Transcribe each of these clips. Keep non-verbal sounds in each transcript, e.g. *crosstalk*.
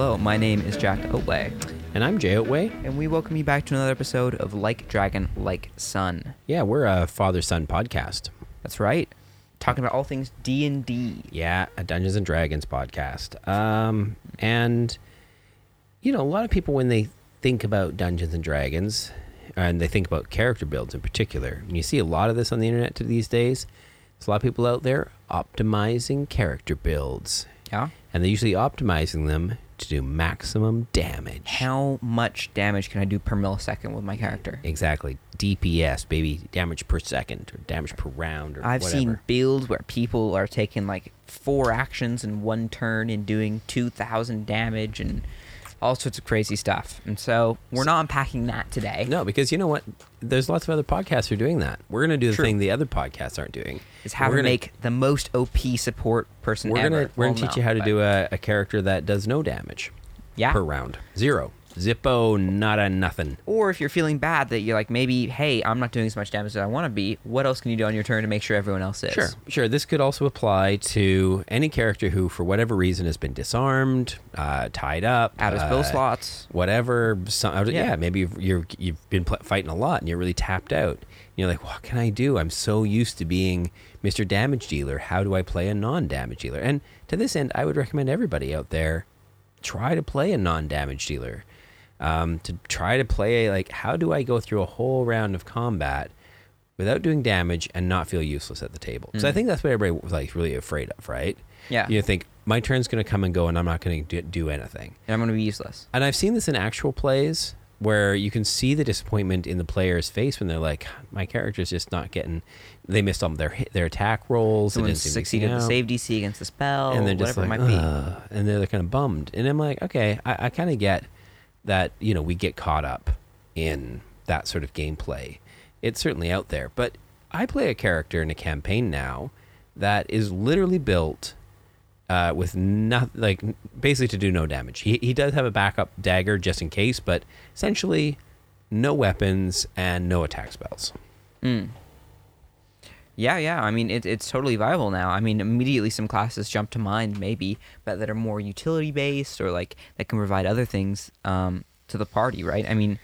Hello, my name is Jack Oatway, And I'm Jay Otway. and we welcome you back to another episode of Like Dragon, Like Son. Yeah, we're a father-son podcast. That's right, talking about all things D and D. Yeah, a Dungeons and Dragons podcast. Um, and you know, a lot of people when they think about Dungeons and Dragons, and they think about character builds in particular, and you see a lot of this on the internet to these days. There's a lot of people out there optimizing character builds, Yeah. and they're usually optimizing them to do maximum damage. How much damage can I do per millisecond with my character? Exactly, DPS, baby, damage per second or damage per round or I've whatever. seen builds where people are taking like four actions in one turn and doing 2,000 damage and all sorts of crazy stuff. And so we're not unpacking that today. No, because you know what? There's lots of other podcasts who are doing that. We're going to do the True. thing the other podcasts aren't doing. Is how we're to gonna, make the most OP support person We're ever. gonna we're Well, gonna teach no, you how to do a, a character that does no damage yeah. per round. Zero. Zippo, nada, nothing. Or if you're feeling bad that you're like maybe, hey, I'm not doing as much damage as I want to be. What else can you do on your turn to make sure everyone else is? Sure, sure. This could also apply to any character who, for whatever reason, has been disarmed, uh, tied up, Out of uh, slots. whatever. Some, yeah. Yeah. maybe you've, you're, you've been pl- fighting a lot and you're really tapped out. You're like, what can I do? I'm so used to being Mr. Damage Dealer. How do I play a non-damage dealer? And to this end, I would recommend everybody out there try to play a non-damage dealer. Um, to try to play like, how do I go through a whole round of combat without doing damage and not feel useless at the table? Because I Mm. think that's what everybody was like really afraid of, right? Yeah. You think my turn's going to come and go, and I'm not going to do anything. And I'm going to be useless. And I've seen this in actual plays where you can see the disappointment in the player's face when they're like, "My character's just not getting." They missed all their hit- their attack rolls. they Someone didn't seem to succeeded the save DC against the spell, and they're just whatever like, it might be. And they're kind of bummed. And I'm like, okay, I, I kind of get that. You know, we get caught up in that sort of gameplay. It's certainly out there, but I play a character in a campaign now that is literally built uh, with nothing, like basically to do no damage. He, he does have a backup dagger just in case, but essentially no weapons and no attack spells. Mm. Yeah, yeah. I mean, it, it's totally viable now. I mean, immediately some classes jump to mind, maybe, but that are more utility based or like that can provide other things um, to the party, right? I mean,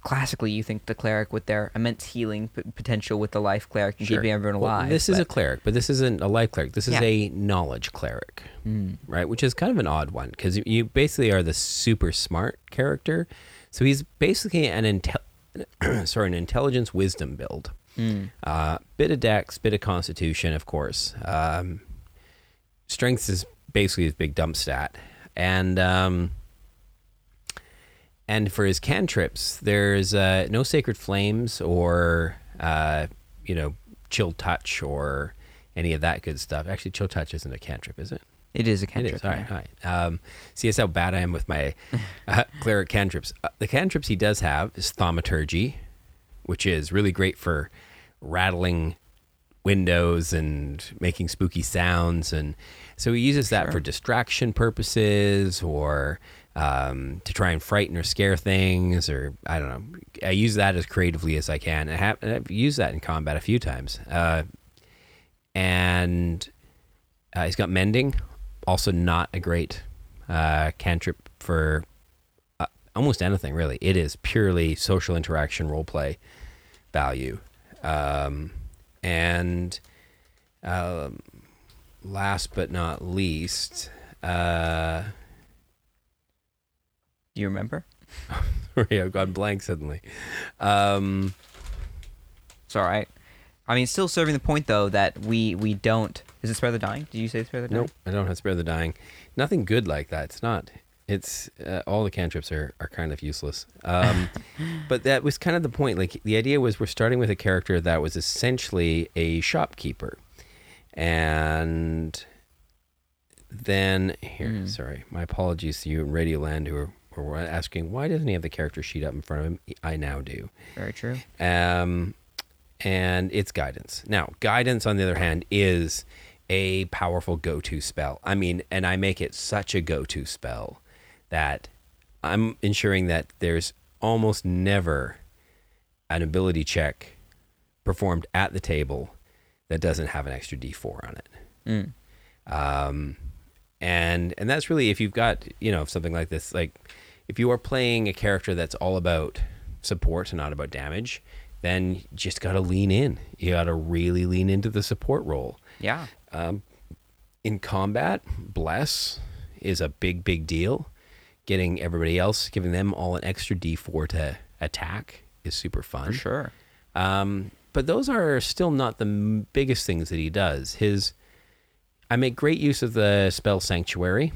classically, you think the cleric with their immense healing p- potential with the life cleric and keeping everyone Well, alive. this is a cleric, but this isn't a life cleric. This is Yeah. a knowledge cleric, Mm. right? Which is kind of an odd one because you basically are the super smart character. So he's basically an intel, *clears throat* sorry, an intelligence wisdom build. Mm. Uh, bit of dex, bit of constitution, of course. Um, strength is basically his big dump stat, and um, and for his cantrips, there's uh, no sacred flames or uh, you know chill touch or any of that good stuff. Actually, chill touch isn't a cantrip, is it? It is a cantrip. is. All right. All right. Um, see, that's how bad I am with my *laughs* uh, cleric cantrips. Uh, the cantrips he does have is thaumaturgy, which is really great for rattling windows and making spooky sounds. And so he uses that Sure. for distraction purposes or um, to try and frighten or scare things. Or I don't know. I use that as creatively as I can. I have, I've used that in combat a few times. Uh, and uh, he's got mending, also not a great uh, cantrip for uh, almost anything really. It is purely social interaction role play value, um, and um, last but not least, uh, Do you remember? *laughs* sorry, I've gone blank suddenly. Um, It's all right. I mean, still serving the point though that we we don't. Is it spare the dying? Did you say spare the dying? Nope, I don't have spare the dying. Nothing good like that. It's not. It's uh, all the cantrips are, are kind of useless. Um, *laughs* but that was kind of the point. Like the idea was we're starting with a character that was essentially a shopkeeper, and then here, Mm. sorry, my apologies to you in Radioland who are, who were asking why doesn't he have the character sheet up in front of him? I now do. Very true. Um, and it's guidance. Now, guidance, on the other hand, is a powerful go to spell. I mean, and I make it such a go to spell that I'm ensuring that there's almost never an ability check performed at the table that doesn't have an extra d4 on it. Mm. Um, and and that's really if you've got you know something like this, like if you are playing a character that's all about support and not about damage, then you just got to lean in. You got to really lean into the support role. Yeah. Um, in combat, bless is a big big deal. Getting everybody else, giving them all an extra d4 to attack is super fun. For sure. Um, but those are still not the m- biggest things that he does. His, I make great use of the spell sanctuary,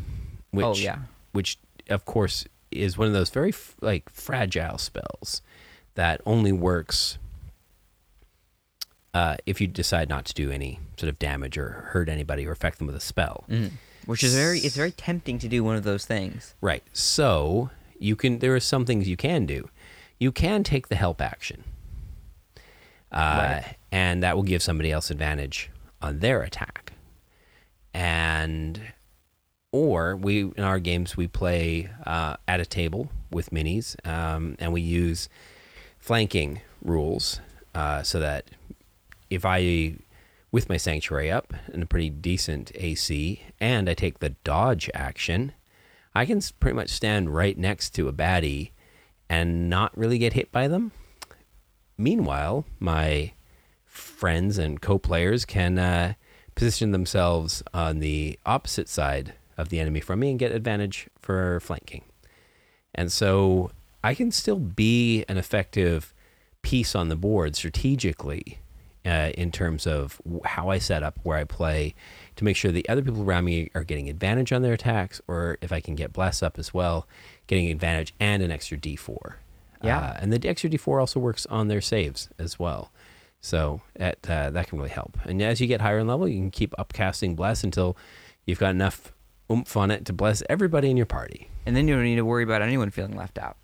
which, Oh, yeah. which of course is one of those very f- like fragile spells that only works uh, if you decide not to do any sort of damage or hurt anybody or affect them with a spell. Mm. Which is very it's very tempting to do one of those things. Right. So you can. There are some things you can do. You can take the help action, uh, Right. and that will give somebody else advantage on their attack. And or we in our games we play uh, at a table with minis, um, and we use flanking rules uh, so that if I with my sanctuary up and a pretty decent AC, and I take the dodge action, I can pretty much stand right next to a baddie and not really get hit by them. Meanwhile, my friends and co-players can uh, position themselves on the opposite side of the enemy from me and get advantage for flanking. And so I can still be an effective piece on the board strategically uh, in terms of how I set up, where I play, to make sure the other people around me are getting advantage on their attacks, or if I can get bless up as well, getting advantage and an extra d4. Yeah. Uh, and the extra d4 also works on their saves as well. So that, uh, that can really help. And as you get higher in level, you can keep upcasting bless until you've got enough oomph on it to bless everybody in your party. And then you don't need to worry about anyone feeling left out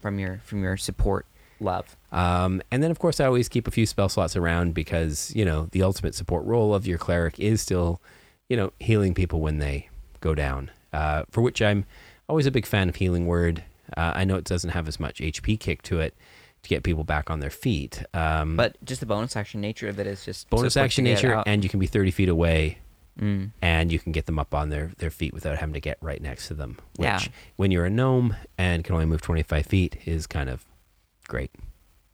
from your from your support love. Um, and then, of course, I always keep a few spell slots around because, you know, the ultimate support role of your cleric is still, you know, healing people when they go down, uh, for which I'm always a big fan of Healing Word. Uh, I know it doesn't have as much HP kick to it to get people back on their feet. Um, But just the bonus action nature of it is just bonus action nature, and you can be 30 feet away Mm. and you can get them up on their, their feet without having to get right next to them. Which, Yeah. when you're a gnome and can only move 25 feet, is kind of great.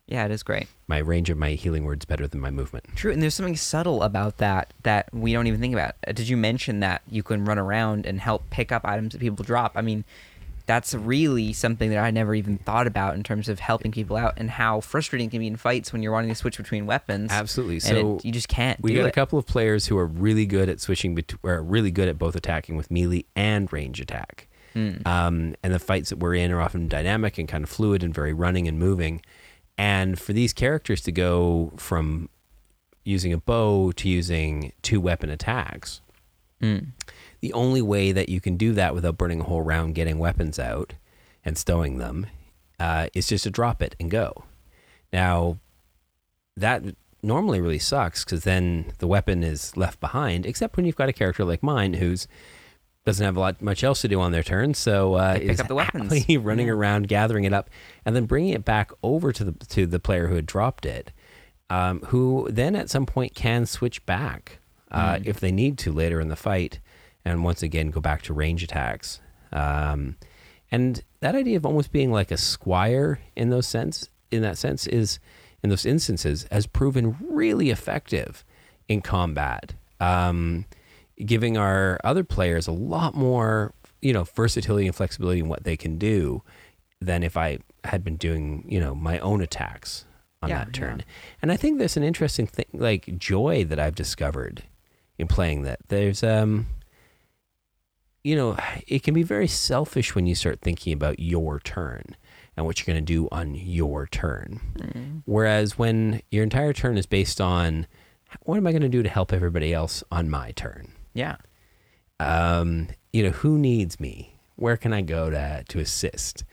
Yeah, it is great. My range of my healing word's better than my movement. True, and there's something subtle about that that we don't even think about. Uh, Did you mention that you can run around and help pick up items that people drop? I mean, that's really something that I never even thought about in terms of helping people out and how frustrating it can be in fights when you're wanting to switch between weapons. Absolutely. and So it, you just can't. We got a couple of players who are really good at switching between, are really good at both attacking with melee and range attack. Mm. Um, and the fights that we're in are often dynamic and kind of fluid and very running and moving. And for these characters to go from using a bow to using two weapon attacks, Mm. the only way that you can do that without burning a whole round getting weapons out and stowing them uh, is just to drop it and go. Now, that normally really sucks because then the weapon is left behind, except when you've got a character like mine who's doesn't have a lot much else to do on their turn, so uh, They pick is up the weapons. *laughs* running Yeah. around gathering it up and then bringing it back over to the to the player who had dropped it, um, who then at some point can switch back uh, Mm. if they need to later in the fight, and once again go back to range attacks. Um, and that idea of almost being like a squire in those sense, in that sense, is in those instances has proven really effective in combat, um, giving our other players a lot more, you know, versatility and flexibility in what they can do than if I had been doing, you know, my own attacks on Yeah, that turn. yeah. And I think there's an interesting thing, like joy that I've discovered in playing that. There's, um, you know, it can be very selfish when you start thinking about your turn and what you're going to do on your turn. Mm. Whereas when your entire turn is based on what am I going to do to help everybody else on my turn? Yeah. Um, you know, who needs me? Where can I go to to assist?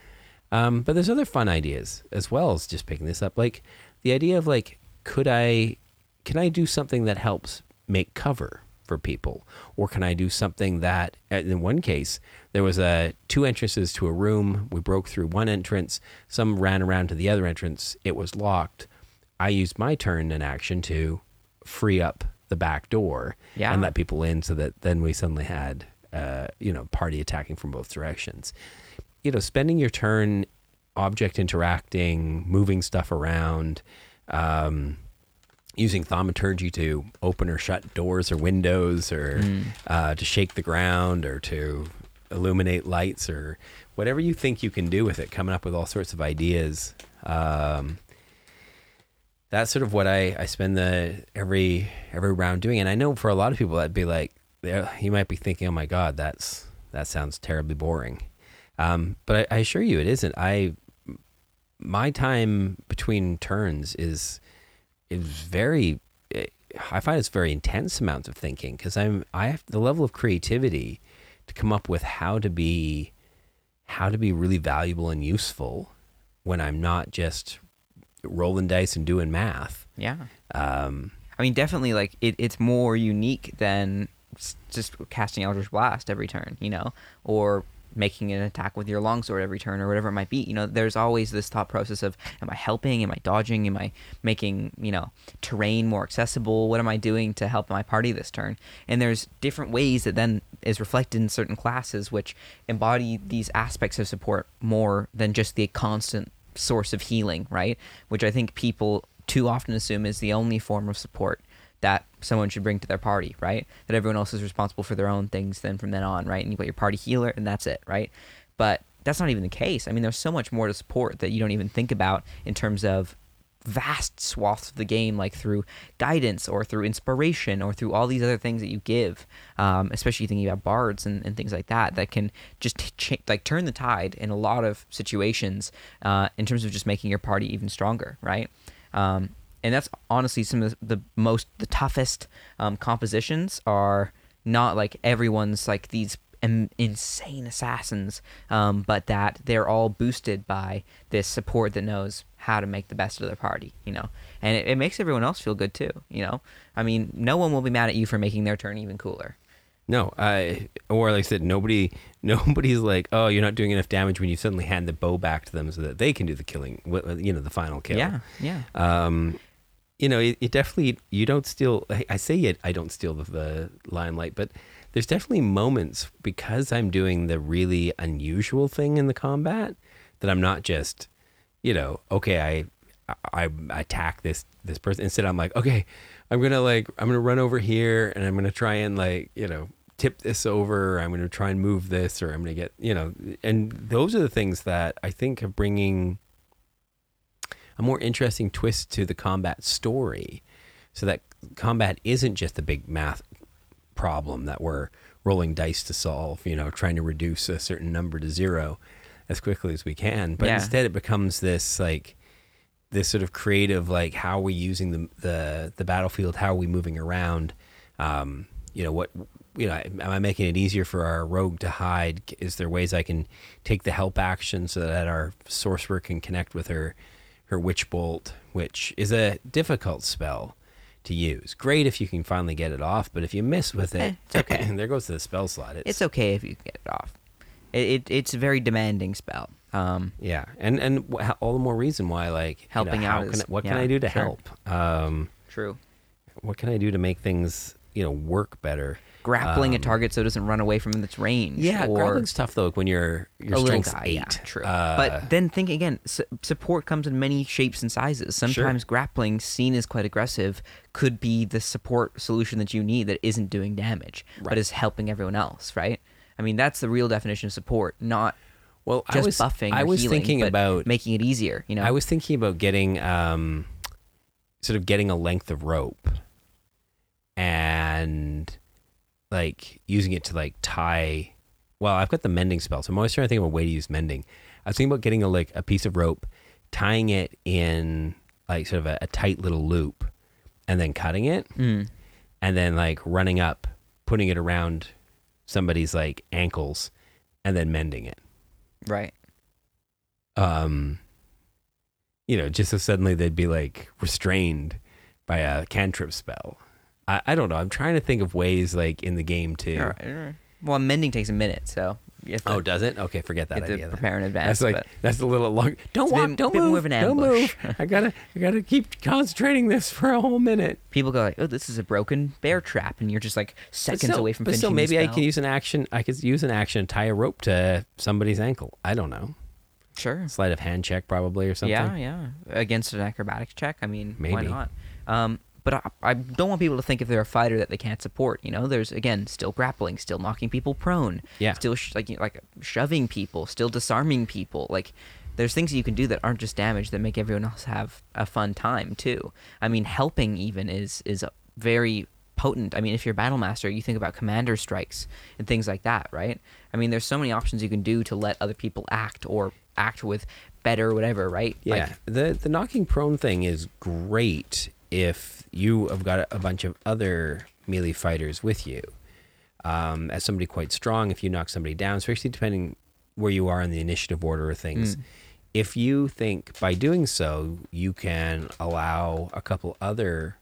Um, but there's other fun ideas as well as just picking this up, like the idea of like could I can I do something that helps make cover for people or can I do something that uh, in one case there was a two entrances to a room we broke through one entrance some ran around to the other entrance it was locked I used my turn in action to free up the back door Yeah. and let people in so that then we suddenly had uh, you know party attacking from both directions you know spending your turn object interacting moving stuff around um, using thaumaturgy to open or shut doors or windows or uh, to shake the ground or to illuminate lights or whatever you think you can do with it coming up with all sorts of ideas um, that's sort of what I, I spend the every every round doing. And I know for a lot of people that'd be like you might be thinking oh my god that's that sounds terribly boring. Um, but I, I assure you it isn't. I my time between turns is is very I find it's very intense amounts of thinking because I'm I have the level of creativity to come up with how to be how to be really valuable and useful when I'm not just rolling dice and doing math. Yeah. Um, I mean, definitely, like it, it's more unique than just casting Eldritch Blast every turn, you know, or making an attack with your longsword every turn, or whatever it might be. You know, there's always this thought process of, am I helping? Am I dodging? Am I making you know terrain more accessible? What am I doing to help my party this turn? And there's different ways that then is reflected in certain classes, which embody these aspects of support more than just the constant source of healing, right? Which I think people too often assume is the only form of support that someone should bring to their party, right? That everyone else is responsible for their own things then from then on, right? And you got your party healer and that's it, right? But that's not even the case. I mean, there's so much more to support that you don't even think about in terms of vast swaths of the game, like through guidance or through inspiration or through all these other things that you give, um, especially thinking about bards and, and things like that, that can just like turn the tide in a lot of situations uh, in terms of just making your party even stronger, right? Um, and that's honestly some of the, the most the toughest um, compositions are not like everyone's like these im- insane assassins um, but that they're all boosted by this support that knows how to make the best of their party you know and it, it makes everyone else feel good too you know i mean no one will be mad at you for making their turn even cooler no, I or like I said, nobody *laughs* nobody's like, oh, you're not doing enough damage when you suddenly hand the bow back to them so that they can do the killing, you know, the final kill. yeah yeah Um, you know, it, it definitely you don't steal. I- I say it. I don't steal the, the limelight, but there's definitely moments because I'm doing the really unusual thing in the combat that I'm not just, you know, okay, I I, attack this this person. Instead, I'm like, okay, I'm gonna like I'm gonna run over here and I'm gonna try and like you know tip this over. I'm gonna try and move this, or I'm gonna get you know. And those are the things that I think are bringing a more interesting twist to the combat story so that combat isn't just a big math problem that we're rolling dice to solve, you know, trying to reduce a certain number to zero as quickly as we can. But Yeah. instead it becomes this like this sort of creative like how are we using the the, the battlefield, how are we moving around? Um, you know, what you know, am I making it easier for our rogue to hide? Is there ways I can take the help action so that our sorcerer can connect with her her witch bolt, which is a difficult spell to use. Great if you can finally get it off, but if you miss with it, Eh, it's *clears throat* okay. there goes to the spell slot. It's, it's okay if you get it off it, it it's a very demanding spell um yeah, and and wh- all the more reason why like you know, Helping out is- I- what can I do to sure. help? Um, true what can I do to make things you know work better? Grappling a Um, target so it doesn't run away from its range. Yeah, or grappling's tough though when your your a strength's guy. eight. Yeah, true. Uh, but then think again. Su- support comes in many shapes and sizes. Sometimes grappling, seen as quite aggressive, could be the support solution that you need that isn't doing damage, but is helping everyone else. Right. I mean, that's the real definition of support, not well, I just was buffing. I was healing, thinking about making it easier. You know. I was thinking about getting um, sort of getting a length of rope and like using it to like tie. Well, I've got the mending spell, so I'm always trying to think of a way to use mending. I was thinking about getting a like a piece of rope, tying it in like sort of a, a tight little loop, and then cutting it, Mm. and then like running up, putting it around somebody's like ankles, and then mending it Right. um you know just so suddenly they'd be like restrained by a cantrip spell. I, I don't know. I'm trying to think of ways like in the game to. All right, all right. Well, mending takes a minute, so you have to, Oh, does it? Okay, forget that you have to idea. prepare in advance. That's like but- that's a little long. Don't walk. bit- don't bit move. more of an don't move. *laughs* I gotta. I gotta keep concentrating this for a whole minute. people go like, "Oh, this is a broken bear trap," and you're just like seconds still- away from But still, finishing the maybe I can use an action. I could use an action tie a rope to somebody's ankle. I don't know. Sure. Sleight of hand check probably or something. Yeah, yeah. Against an acrobatics check, I mean, why Maybe. not? Um, but I, I don't want people to think if they're a fighter that they can't support. You know, there's again still grappling, still knocking people prone, Yeah. still sh- like like shoving people, still disarming people. Like there's things you can do that aren't just damage that make everyone else have a fun time too. I mean, helping even is is very potent. I mean, if you're battle master, you think about commander strikes and things like that, right? I mean, there's so many options you can do to let other people act or act with better whatever, right? Yeah, Like, the the knocking prone thing is great if you have got a bunch of other melee fighters with you. Um, as somebody quite strong, if you knock somebody down, especially depending where you are in the initiative order of things, Mm. if you think by doing so you can allow a couple other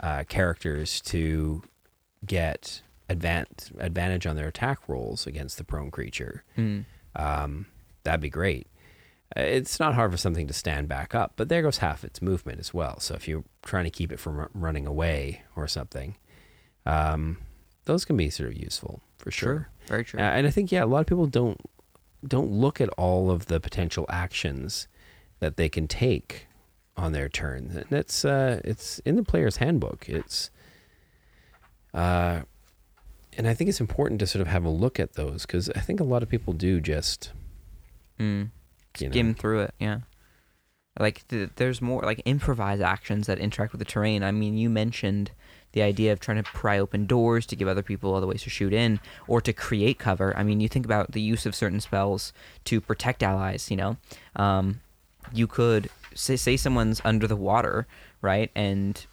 uh, characters to get advan- advantage on their attack rolls against the prone creature, mm. um, that'd be great. It's not hard for something to stand back up, but there goes half its movement as well. So if you're trying to keep it from running away or something, um, those can be sort of useful for sure. Very true. Uh, and I think yeah, a lot of people don't don't look at all of the potential actions that they can take on their turn. And That's uh, it's in the player's handbook. It's uh, and I think it's important to sort of have a look at those because I think a lot of people do just mm. You know Skim through it, yeah. Like th- there's more like improvised actions that interact with the terrain. I mean, you mentioned the idea of trying to pry open doors to give other people other ways to shoot in or to create cover. I mean, you think about the use of certain spells to protect allies. You know, um, you could say say someone's under the water, right, and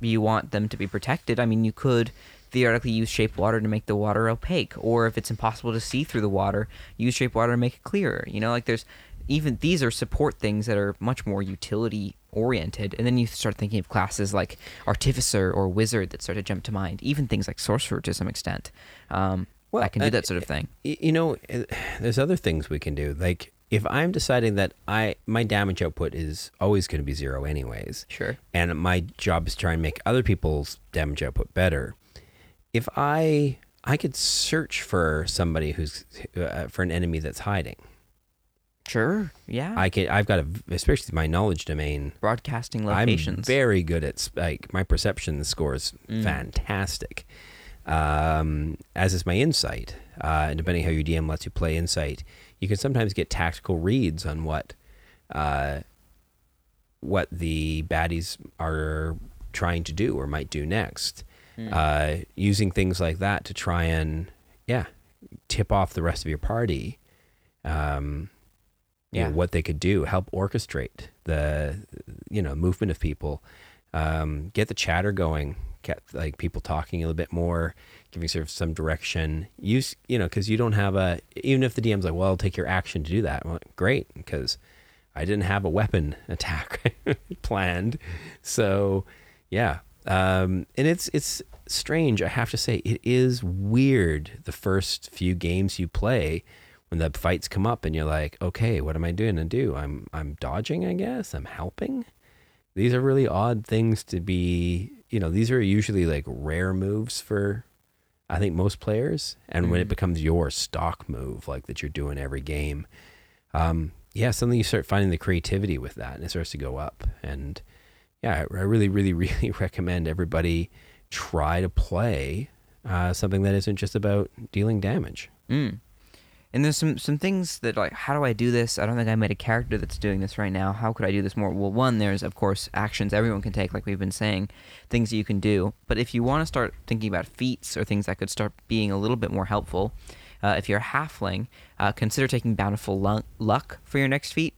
you want them to be protected. I mean, you could theoretically use shape water to make the water opaque, or if it's impossible to see through the water, use shape water to make it clearer. You know, like there's even these are support things that are much more utility oriented, and then you start thinking of classes like artificer or wizard that start to jump to mind. Even things like sorcerer to some extent, um, Well, that can do that sort of thing. You know uh, there's other things we can do like if i'm deciding that i my damage output is always going to be zero anyways Sure. and my job is to try and make other people's damage output better if i i could search for somebody who's uh, for an enemy that's hiding Sure. Yeah. i can i've got a especially my knowledge domain Broadcasting locations. I'm very good at like my perception score is Mm. fantastic. Um, as is my insight. Uh, and depending how your DM lets you play insight, you can sometimes get tactical reads on what uh, what the baddies are trying to do or might do next. Mm. Uh, using things like that to try and yeah tip off the rest of your party. Um, you know, Yeah. what they could do, help orchestrate the you know movement of people, um, get the chatter going, get like people talking a little bit more, giving sort of some direction. Use you know because you don't have a even if the DM's like, well, I'll take your action to do that. Well, great because I didn't have a weapon *laughs* attack *laughs* planned, so yeah. Um, and it's it's strange. I have to say, it is weird. The first few games you play, when the fights come up, and you're like, okay, what am I doing to do? I'm I'm dodging, I guess. I'm helping. These are really odd things to be. You know, these are usually like rare moves for, I think most players. And when it Mhm. becomes your stock move, like that you're doing every game, um, yeah, suddenly you start finding the creativity with that, and it starts to go up. And yeah, I really, really, *laughs* really recommend everybody try to play uh, something that isn't just about dealing damage. Mm. And there's some some things that like, how do I do this? I don't think I made a character that's doing this right now. How could I do this more? Well, one, there's of course actions everyone can take, like we've been saying, things that you can do. But if you want to start thinking about feats or things that could start being a little bit more helpful, uh, if you're a halfling, uh, consider taking bountiful Lu- luck for your next feat,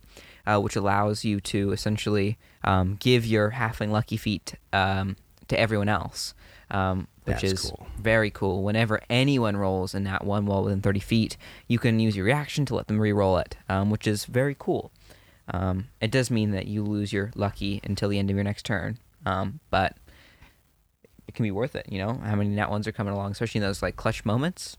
uh, which allows you to essentially um, give your halfling lucky feat um, to everyone else. Um, which That's is cool. very cool. Whenever anyone rolls in that one wall within 30 feet, you can use your reaction to let them re-roll it, um, which is very cool. Um, it does mean that you lose your lucky until the end of your next turn, Um, but it can be worth it. You know, how many nat ones are coming along, especially in those like clutch moments.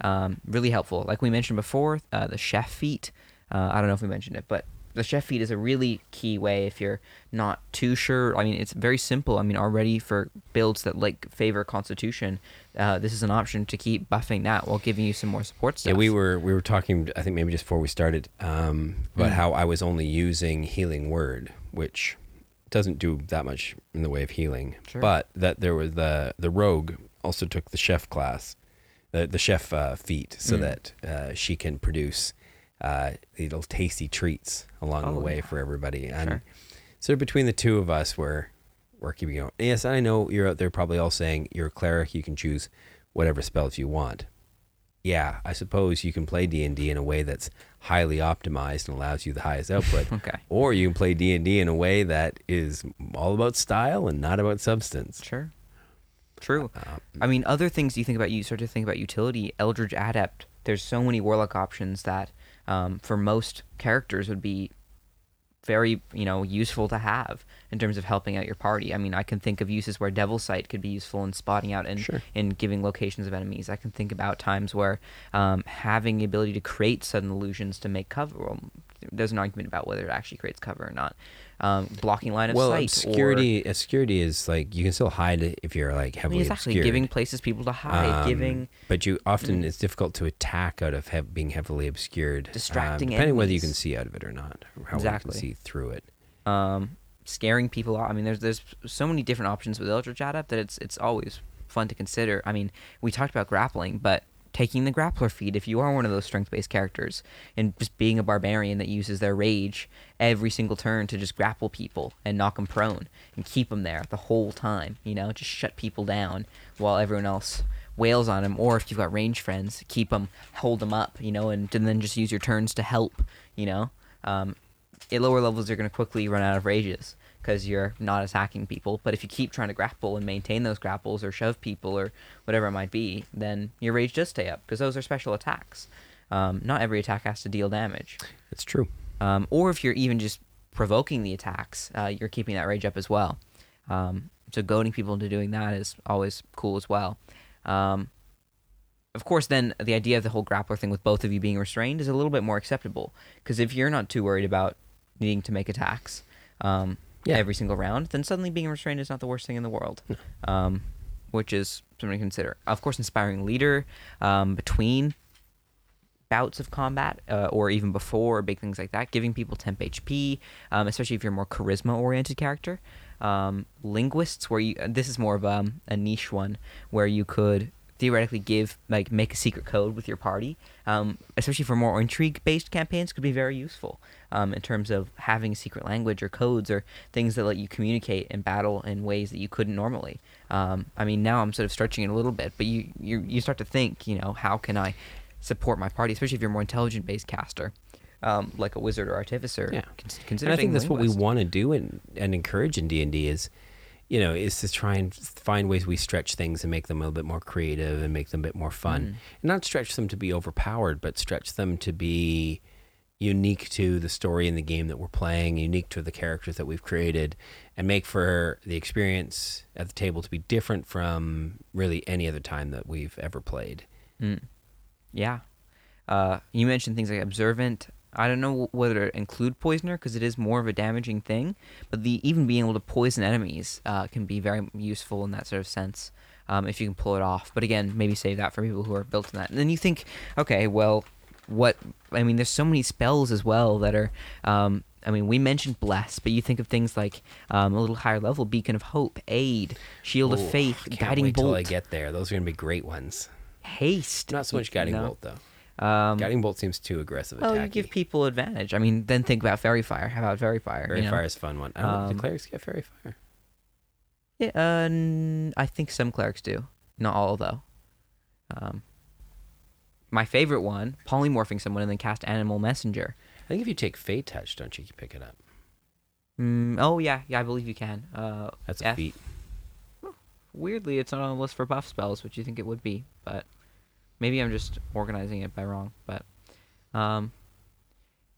Um, really helpful. Like we mentioned before, uh, the chef feat. Uh, I don't know if we mentioned it, but the chef feat is a really key way if you're not too sure. I mean, it's very simple. I mean, already for builds that like favor Constitution, uh, this is an option to keep buffing that while giving you some more support stuff. Yeah, we were we were talking. I think maybe just before we started um, about Mm. how I was only using healing word, which doesn't do that much in the way of healing. Sure. But that there was the the rogue also took the chef class, the the chef uh, feat, so Mm. that uh, she can produce uh, little tasty treats along the Oh, way yeah. for everybody. And Sure. so between the two of us, we're we're keeping going. Yes, I know you're out there probably all saying you're a cleric. You can choose whatever spells you want yeah, I suppose you can play D and D in a way that's highly optimized and allows you the highest output. *laughs* Okay. Or you can play D and D in a way that is all about style and not about substance. Sure. True. Um, I mean, other things you think about, you start to think about utility. Eldritch Adept. There's so many warlock options that, um, for most characters, would be very, you know, useful to have in terms of helping out your party. I mean, I can think of uses where Devil Sight could be useful in spotting out and Sure. in giving locations of enemies. I can think about times where um, having the ability to create sudden illusions to make cover. There's an argument about whether it actually creates cover or not. Um, blocking line of well, sight. obscurity, obsurity is like you can still hide it if you're like or, I heavily mean, exactly obscured. giving places people to hide, Um, giving but you often it's difficult to attack out of hev- being heavily obscured, um, Distracting depending whether you can see out of it or not, or how Exactly. well you can see through it. um, scaring people off. I mean, there's there's so many different options with Eldritch Adept that it's it's always fun to consider. I mean, we talked about grappling, but taking the grappler feat if you are one of those strength-based characters and just being a barbarian that uses their rage every single turn to just grapple people and knock them prone and keep them there the whole time you know just shut people down while everyone else wails on them or if you've got range friends keep them hold them up you know and, and then just use your turns to help you know? Um, at lower levels you're going to quickly run out of rages because you're not attacking people but if you keep trying to grapple and maintain those grapples or shove people or whatever it might be then your rage does stay up because those are special attacks. Um, not every attack has to deal damage. It's true. um, or if you're even just provoking the attacks uh, you're keeping that rage up as well. Um, so goading people into doing that is always cool as well. Um, of course, then the idea of the whole grappler thing with both of you being restrained is a little bit more acceptable because if you're not too worried about needing to make attacks um, Yeah. every single round, then suddenly being restrained is not the worst thing in the world, um, which is something to consider. Of course, inspiring leader um, between bouts of combat uh, or even before big things like that giving people temp hp um, especially if you're a more charisma oriented character um, linguists where you this is more of um, a niche one where you could theoretically give like make a secret code with your party um, especially for more intrigue based campaigns could be very useful um, in terms of having a secret language or codes or things that let you communicate in battle in ways that you couldn't normally um, i mean now i'm sort of stretching it a little bit but you, you you start to think you know how can i support my party especially if you're a more intelligent based caster um, like a wizard or artificer Yeah. Con- and I think that's what we want to do and, and encourage in D and D is, you know, is to try and find ways we stretch things and make them a little bit more creative and make them a bit more fun, Mm. and not stretch them to be overpowered, but stretch them to be unique to the story and the game that we're playing, unique to the characters that we've created, and make for the experience at the table to be different from really any other time that we've ever played. Mm. Yeah. Uh, you mentioned things like observant. I don't know whether to include poisoner because it is more of a damaging thing, but the even being able to poison enemies uh, can be very useful in that sort of sense um, if you can pull it off. But again, maybe save that for people who are built in that. And then you think, okay, well, what? I mean, there's so many spells as well that are. Um, I mean, we mentioned bless, but you think of things like um, a little higher level, beacon of hope, aid, shield of faith, guiding wait till bolt, I get there. Those are going to be great ones. haste. Not so much guiding know? bolt though. Um, Guiding bolt seems too aggressive. Well, you give people advantage. I mean, then think about faerie fire. How about faerie fire? Fairy you know? fire is a fun one. I don't know. Um, Do clerics get faerie fire? Yeah, uh, n- I think some clerics do. Not all though. Um, my favorite one: polymorphing someone and then cast animal messenger. I think if you take Fey Touch, don't you, you pick it up? Mm, oh yeah, yeah, I believe you can. Uh, That's a F- feat. Weirdly, it's not on the list for buff spells, which you think it would be, but maybe I'm just organizing it by wrong. But, um,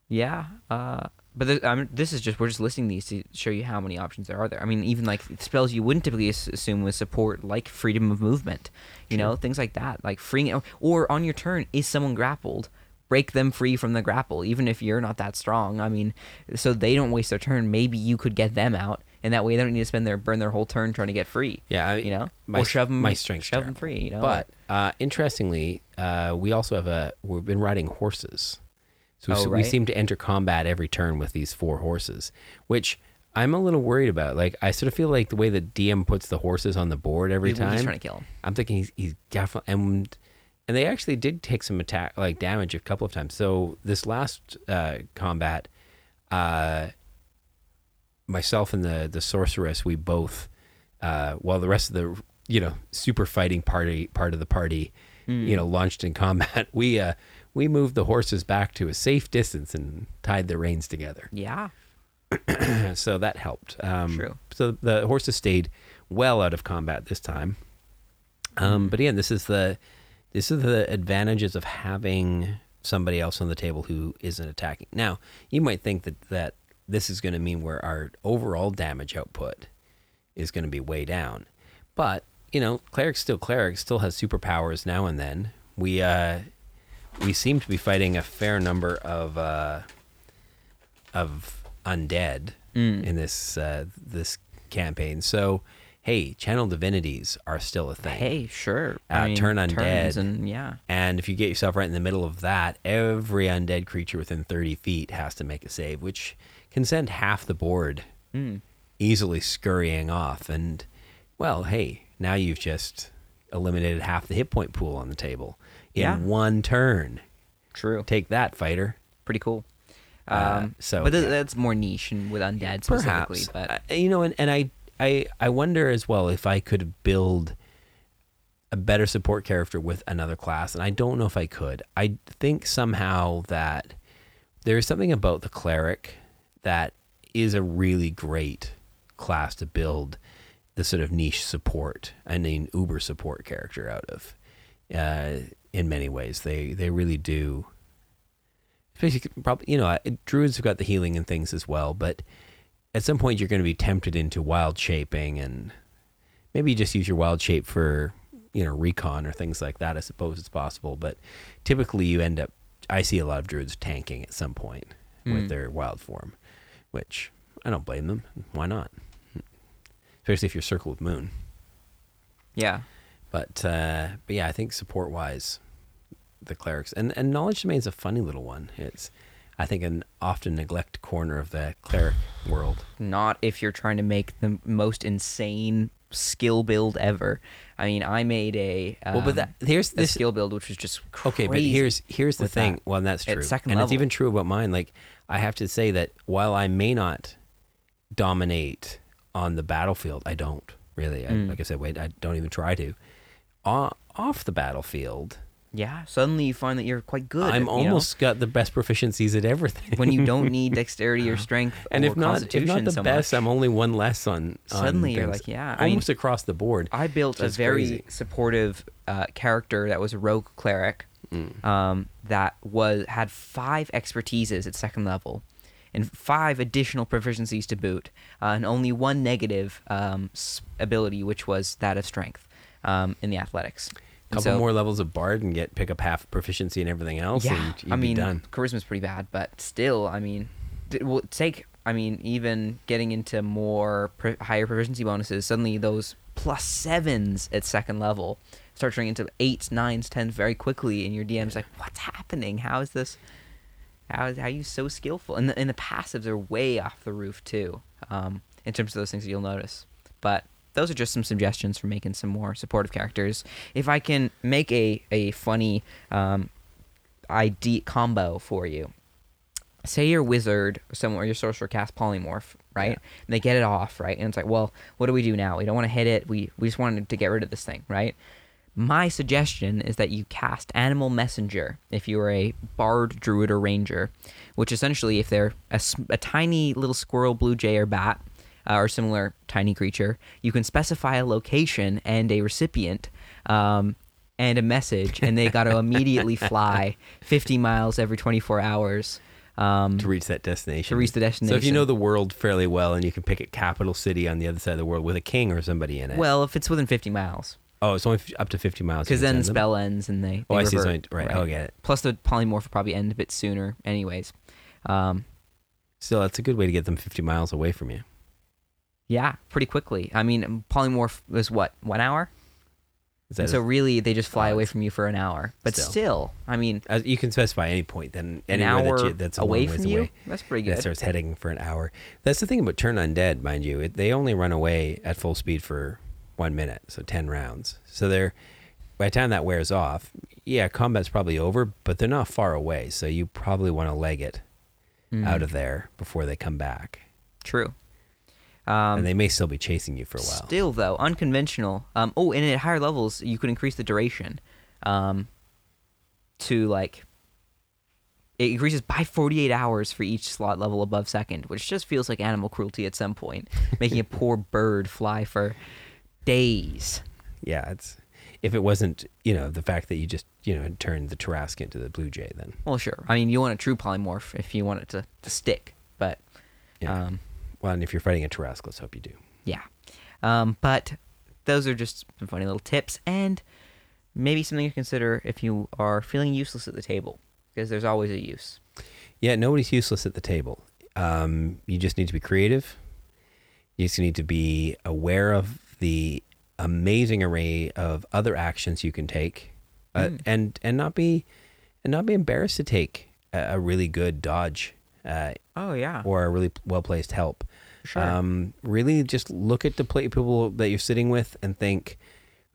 yeah, uh, But this, I mean, this is just we're just listing these to show you how many options there are there. I mean, even like spells you wouldn't typically assume with support, like freedom of movement, you know, things like that, like freeing. Or on your turn, is someone grappled? Break them free from the grapple, even if you're not that strong. I mean, so they don't waste their turn. Maybe you could get them out, and that way they don't need to spend their burn their whole turn trying to get free. Yeah, I- you know, my or shove them, my strength's shove them free. You know, But uh, interestingly, uh, we also have a we've been riding horses, so Oh, we right. seem to enter combat every turn with these four horses, which I'm a little worried about. Like I sort of feel like the way the DM puts the horses on the board every He's- time. he's trying to kill 'em. I'm thinking he's he's definitely and and they actually did take some attack like damage a couple of times. So this last uh, combat, uh, myself and the the sorceress, we both, uh, while the rest of the you know super fighting party part of the party, you know, launched in combat, *laughs* we uh, we moved the horses back to a safe distance and tied the reins together. *clears throat* yeah, so that helped. Um, True. So the horses stayed well out of combat this time. Um, but again, this is the this is the advantages of having somebody else on the table who isn't attacking. Now, you might think that that this is going to mean where our overall damage output is going to be way down, but you know, cleric's still cleric, still has superpowers now and then. We uh, we seem to be fighting a fair number of uh, of undead Mm. in this uh, this campaign. So, hey, channel divinities are still a thing. hey, sure. Uh, turn undead. and yeah, And if you get yourself right in the middle of that, every undead creature within 30 feet has to make a save, which can send half the board Mm. easily scurrying off. And, well, hey, now you've just eliminated half the hit point pool on the table in Yeah. one turn. true. Take that, fighter. pretty cool. Uh, Um, so, but yeah. that's more niche and with undead specifically. Perhaps, But you know, and, and I, I, I wonder as well if I could build a better support character with another class, and I don't know if I could. I think somehow that there's something about the cleric that is a really great class to build the sort of niche support and an uber support character out of. Uh, in many ways, they they really do especially probably you know druids have got the healing and things as well but at some point you're going to be tempted into wild shaping and maybe you just use your wild shape for you know recon or things like that i suppose it's possible but typically you end up i see a lot of druids tanking at some point with Mm. their wild form which i don't blame them why not especially if you're circle with moon yeah, but uh, but yeah, I think support wise, the clerics and and knowledge domain is a funny little one. It's I think an often neglected corner of the cleric world. not if you're trying to make the most insane skill build ever. I mean, I made a um, well, but that here's a this. skill build which was just crazy Okay, but here's here's the thing. that. Well, that's At true, and it's even true about mine. Like I have to say that while I may not dominate on the battlefield, I don't really. I, Mm. Like I said, wait, I don't even try to. O- off the battlefield, yeah. Suddenly you find that you're quite good. I'm know? almost got the best proficiencies at everything. when you don't need *laughs* dexterity or strength *laughs* and or if not, if not the so best, much. I'm only one less on. on Suddenly you're like, yeah, I mean- almost across the board. I built a very crazy. supportive uh, character that was a rogue cleric Mm. um, that was had five expertises at second level and five additional proficiencies to boot, uh, and only one negative um, ability, which was that of strength um, in the athletics. Couple so- more levels of bard and get pick up half proficiency and everything else. yeah, and you'd I be mean, done. charisma's pretty bad, but still, I mean, d- well, take. I mean, even getting into more pro- higher proficiency bonuses, suddenly those plus sevens at second level start turning into eights, nines, tens very quickly, and your DM's like, "What's happening? How is this? How is how are you so skillful?" And the and the passives are way off the roof too, um, in terms of those things that you'll notice. But those are just some suggestions for making some more supportive characters. If I can make a a funny um, ID combo for you. Say your wizard or someone or your sorcerer cast polymorph, right? Yeah. And they get it off, right? And it's like, well, what do we do now? We don't want to hit it. We we just wanted to get rid of this thing, right? My suggestion is that you cast Animal Messenger if you are a bard, druid, or ranger, which essentially, if they're a tiny little squirrel, blue jay, or bat, uh, or similar tiny creature, you can specify a location and a recipient um, and a message, and they got to *laughs* immediately fly 50 miles every 24 hours um, to reach that destination. to reach the destination. So if you know the world fairly well and you can pick a capital city on the other side of the world with a king or somebody in it. well, if it's within 50 miles, oh, it's only f- up to 50 miles. because then them? spell ends and they. Oh, they I see. It's revert. only- right. Oh, I get it. Plus, the polymorph will probably end a bit sooner, anyways. Um, Still, that's a good way to get them 50 miles away from you. Yeah, pretty quickly. I mean, polymorph is what one hour. Is And so really, they just fly away from you for an hour. But Still. still, I mean, as you can specify any point then an anywhere hour that you, that's a away long ways from you. away. That's pretty good. That starts heading for an hour. That's the thing about Turn Undead, mind you. It, they only run away at full speed for one minute, so 10 rounds. So they're, by the time that wears off, yeah, combat's probably over, but they're not far away. So you probably want to leg it Mm, out of there before they come back. true. Um, and they may still be chasing you for a while. Still, though, unconventional. Um, oh, and at higher levels, you could increase the duration um, to like. It increases by 48 hours for each slot level above second, which just feels like animal cruelty at some point, *laughs* making a poor bird fly for days. yeah, it's if it wasn't, you know, the fact that you just, you know, turned the Tarrasque into the Blue Jay then. Well, sure. I mean, you want a true polymorph if you want it to, to stick, but Yeah. um, Well, and if you're fighting a Tarrasque, let's hope you do. yeah. Um, but those are just some funny little tips and maybe something to consider if you are feeling useless at the table, because there's always a use. Yeah, nobody's useless at the table. Um, you just need to be creative. You just need to be aware of the amazing array of other actions you can take, uh, Mm. and and not be and not be embarrassed to take a, a really good dodge uh, Oh yeah, or a really well placed help. sure. Um, really, just look at the play people that you're sitting with and think,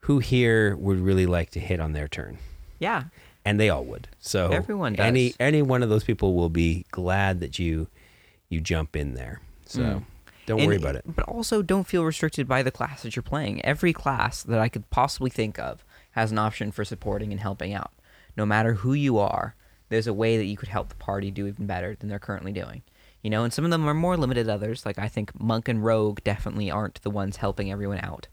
who here would really like to hit on their turn? yeah, and they all would. So Everyone Any does. any one of those people will be glad that you you jump in there. So Mm. don't And- worry about it. But also, don't feel restricted by the class that you're playing. Every class that I could possibly think of has an option for supporting and helping out. No matter who you are, there's a way that you could help the party do even better than they're currently doing. You know, and some of them are more limited others. Like I think monk and rogue definitely aren't the ones helping everyone out.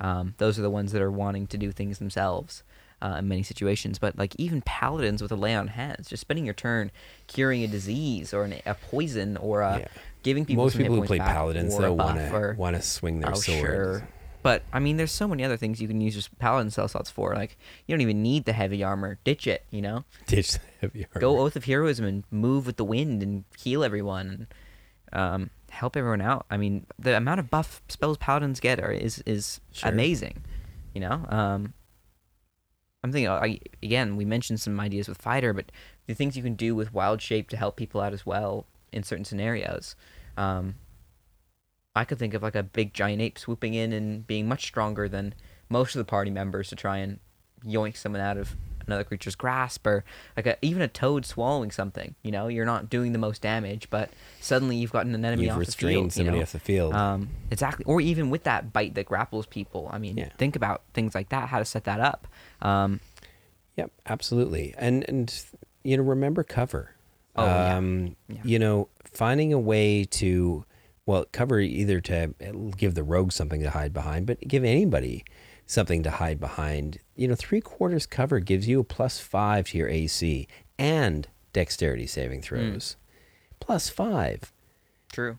Um, those are the ones that are wanting to do things themselves uh, in many situations. But like even paladins with a lay on hands, just spending your turn curing a disease or an, a poison or a, Yeah. giving people Most people who play paladins they'll want to want to swing their oh, sword. sure. But I mean, there's so many other things you can use just paladin spell slots for. Like you don't even need the heavy armor. Ditch it. You know, *laughs* Ditch the heavy armor. go oath of heroism and move with the wind and heal everyone and um, help everyone out. I mean, the amount of buff spells paladins get are, is is Sure. amazing. You know, um, I'm thinking I, again. We mentioned some ideas with fighter, but the things you can do with wild shape to help people out as well in certain scenarios. Um, I could think of like a big giant ape swooping in and being much stronger than most of the party members to try and yoink someone out of another creature's grasp, or like a, even a toad swallowing something. You know, you're not doing the most damage, but suddenly you've gotten an enemy You've off the restrained field. you somebody know? off the field. Um, exactly. Or even with that bite that grapples people. I mean, Yeah. think about things like that, how to set that up. Um, Yep, absolutely. And and you know, remember cover. Oh, yeah. um, Yeah. You know, finding a way to well, cover either to give the rogue something to hide behind, but give anybody something to hide behind. You know, three quarters cover gives you a plus five to your AC and dexterity saving throws. Plus five. true.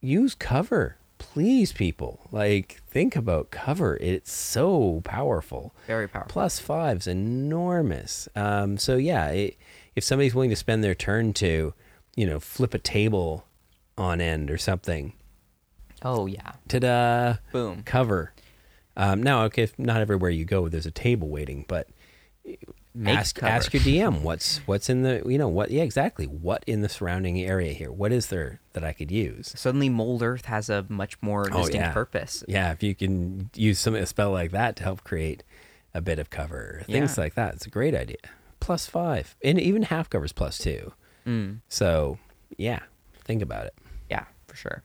Use cover. Please, people. Like, think about cover. It's so powerful Very powerful. plus five's enormous. Um, so yeah, it, if somebody's willing to spend their turn to, you know, flip a table on end or something, Oh yeah. ta-da, Boom. cover. Um, now, okay, if not everywhere you go, there's a table waiting, but Make ask cover. ask your DM what's what's in the you know what yeah exactly what in the surrounding area here. What is there that I could use? Suddenly, mold earth has a much more Oh, distinct yeah. purpose. Yeah, if you can use some a spell like that to help create a bit of cover, things Yeah. like that, it's a great idea. Plus five, and even half covers plus two. Mm. So yeah, think about it. Yeah, for sure.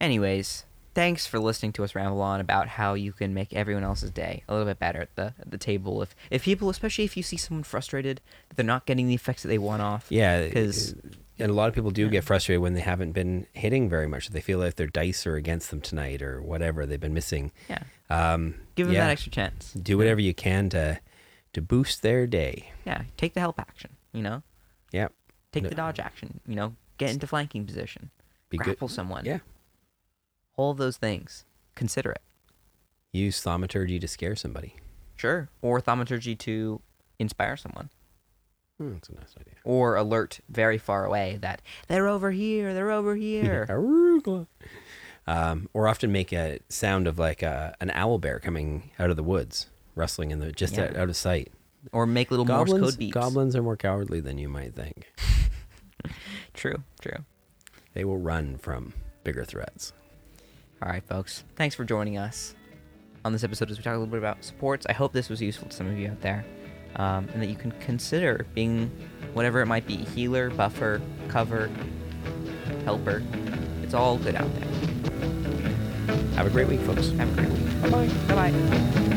Anyways, thanks for listening to us ramble on about how you can make everyone else's day a little bit better at the at the table. If if people, especially if you see someone frustrated that they're not getting the effects that they want off. Yeah, 'Cause- and a lot of people do get frustrated when they haven't been hitting very much. They feel like their dice are against them tonight or whatever. They've been missing. Yeah. Um, Give them yeah, that extra chance. Do whatever you can to to boost their day. Yeah. Take the help action. You know. Yep. Take No. the dodge action. You know, get into flanking position. Be grapple good. someone. Yeah. All those things. Consider it. Use thaumaturgy to scare somebody. Sure. Or thaumaturgy to inspire someone. Hmm, that's a nice idea. Or alert very far away that they're over here, they're over here. *laughs* Um, or often make a sound of like a, an owl bear coming out of the woods, rustling in the just Yeah. out, out of sight. or make little Morse Goblins, code beeps. goblins are more cowardly than you might think. *laughs* True, true. They will run from bigger threats. All right, folks. Thanks for joining us on this episode as we talk a little bit about supports. I hope this was useful to some of you out there, um, and that you can consider being whatever it might be healer, buffer, cover, helper. It's all good out there. Have a great week, folks. Have a great week. Bye bye. Bye bye.